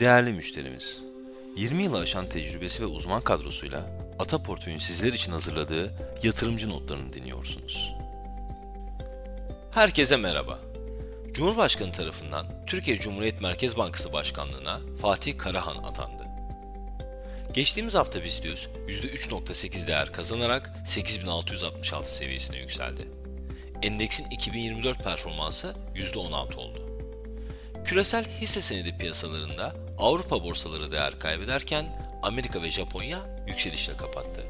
Değerli müşterimiz, 20 yılı aşan tecrübesi ve uzman kadrosuyla Ata Portföy'ün sizler için hazırladığı yatırımcı notlarını dinliyorsunuz. Herkese merhaba. Cumhurbaşkanı tarafından Türkiye Cumhuriyet Merkez Bankası Başkanlığına Fatih Karahan atandı. Geçtiğimiz hafta BIST 100 %3.8 değer kazanarak 8666 seviyesine yükseldi. Endeksin 2024 performansı %16 oldu. Küresel hisse senedi piyasalarında Avrupa borsaları değer kaybederken Amerika ve Japonya yükselişle kapattı.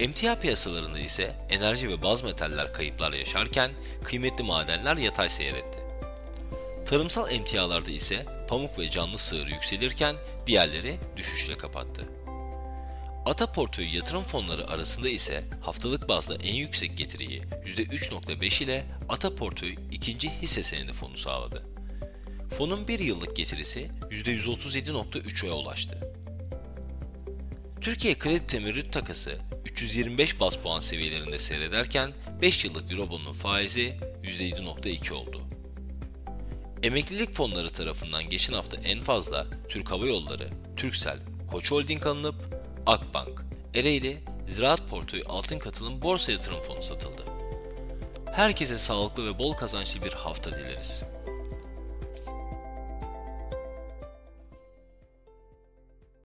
Emtia piyasalarında ise enerji ve baz metaller kayıplar yaşarken kıymetli madenler yatay seyretti. Tarımsal emtialarda ise pamuk ve canlı sığır yükselirken diğerleri düşüşle kapattı. Ata portföyü yatırım fonları arasında ise haftalık bazda en yüksek getiriyi %3.5 ile Ata portföyü ikinci hisse senedi fonu sağladı. Fonun bir yıllık getirisi %137.3'e ulaştı. Türkiye kredi temerrüt takası 325 bas puan seviyelerinde seyrederken 5 yıllık Eurobond'un faizi %7.2 oldu. Emeklilik fonları tarafından geçen hafta en fazla Türk Hava Yolları, Türksel, Koç Holding alınıp Akbank, Ereğli, Ziraat Portföyü Altın Katılım Borsa Yatırım Fonu satıldı. Herkese sağlıklı ve bol kazançlı bir hafta dileriz.